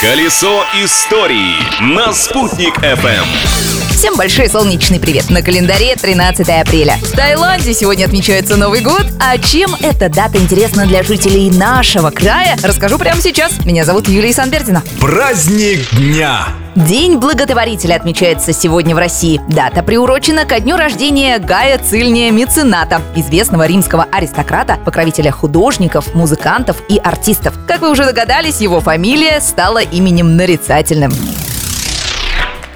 Колесо истории на «Спутник FM. Всем большой солнечный привет! На календаре 13 апреля. В Таиланде сегодня отмечается Новый год. А чем эта дата интересна для жителей нашего края, расскажу прямо сейчас. Меня зовут Юлия Санбердина. Праздник дня! День благотворителя отмечается сегодня в России. Дата приурочена ко дню рождения Гая Цильния Мецената, известного римского аристократа, покровителя художников, музыкантов и артистов. Как вы уже догадались, его фамилия стала именем нарицательным.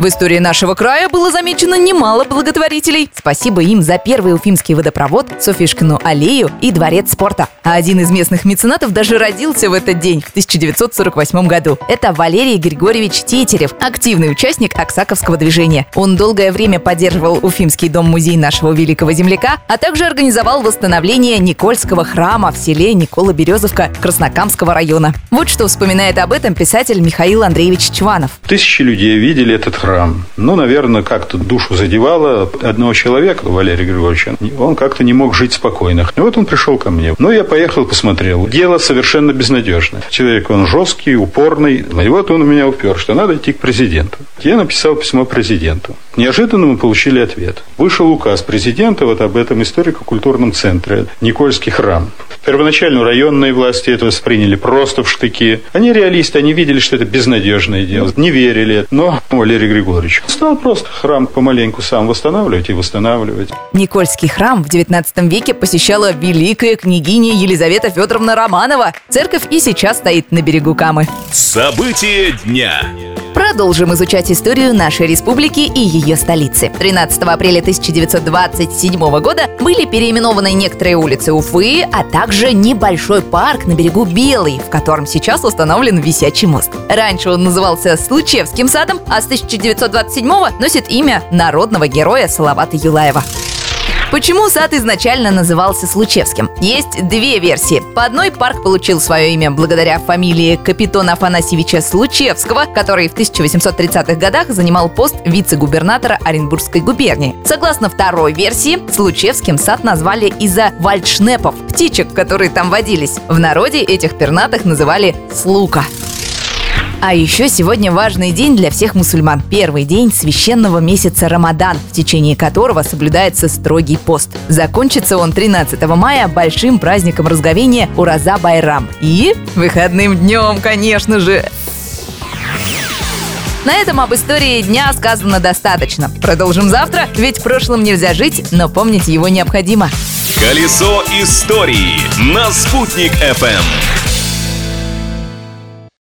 В истории нашего края было замечено немало благотворителей. Спасибо им за первый уфимский водопровод, Софишкину аллею и дворец спорта. А один из местных меценатов даже родился в этот день, в 1948 году. Это Валерий Григорьевич Тетерев, активный участник Оксаковского движения. Он долгое время поддерживал Уфимский дом-музей нашего великого земляка, а также организовал восстановление Никольского храма в селе Никола Березовка Краснокамского района. Вот что вспоминает об этом писатель Михаил Андреевич Чванов. Тысячи людей видели этот храм храм. Ну, наверное, как-то душу задевало одного человека, Валерия Григорьевича. Он как-то не мог жить спокойно. И вот он пришел ко мне. Ну, я поехал, посмотрел. Дело совершенно безнадежное. Человек, он жесткий, упорный. И вот он у меня упер, что надо идти к президенту. Я написал письмо президенту. Неожиданно мы получили ответ. Вышел указ президента вот об этом историко-культурном центре Никольский храм. Первоначально районные власти это восприняли просто в штыки. Они реалисты, они видели, что это безнадежное дело, не верили. Но Валерий Григорьевич стал просто храм помаленьку сам восстанавливать и восстанавливать. Никольский храм в 19 веке посещала великая княгиня Елизавета Федоровна Романова. Церковь и сейчас стоит на берегу Камы. События дня. Продолжим изучать историю нашей республики и ее столицы. 13 апреля 1927 года были переименованы некоторые улицы Уфы, а также небольшой парк на берегу Белый, в котором сейчас установлен висячий мост. Раньше он назывался Случевским садом, а с 1927 носит имя народного героя Салавата Юлаева. Почему сад изначально назывался Случевским? Есть две версии. По одной парк получил свое имя благодаря фамилии Капитона Афанасьевича Случевского, который в 1830-х годах занимал пост вице-губернатора Оренбургской губернии. Согласно второй версии, Случевским сад назвали из-за вальдшнепов, птичек, которые там водились. В народе этих пернатых называли «слука». А еще сегодня важный день для всех мусульман. Первый день священного месяца Рамадан, в течение которого соблюдается строгий пост. Закончится он 13 мая большим праздником разговения Ураза Байрам. И выходным днем, конечно же. На этом об истории дня сказано достаточно. Продолжим завтра, ведь прошлым нельзя жить, но помнить его необходимо. Колесо истории на «Спутник FM.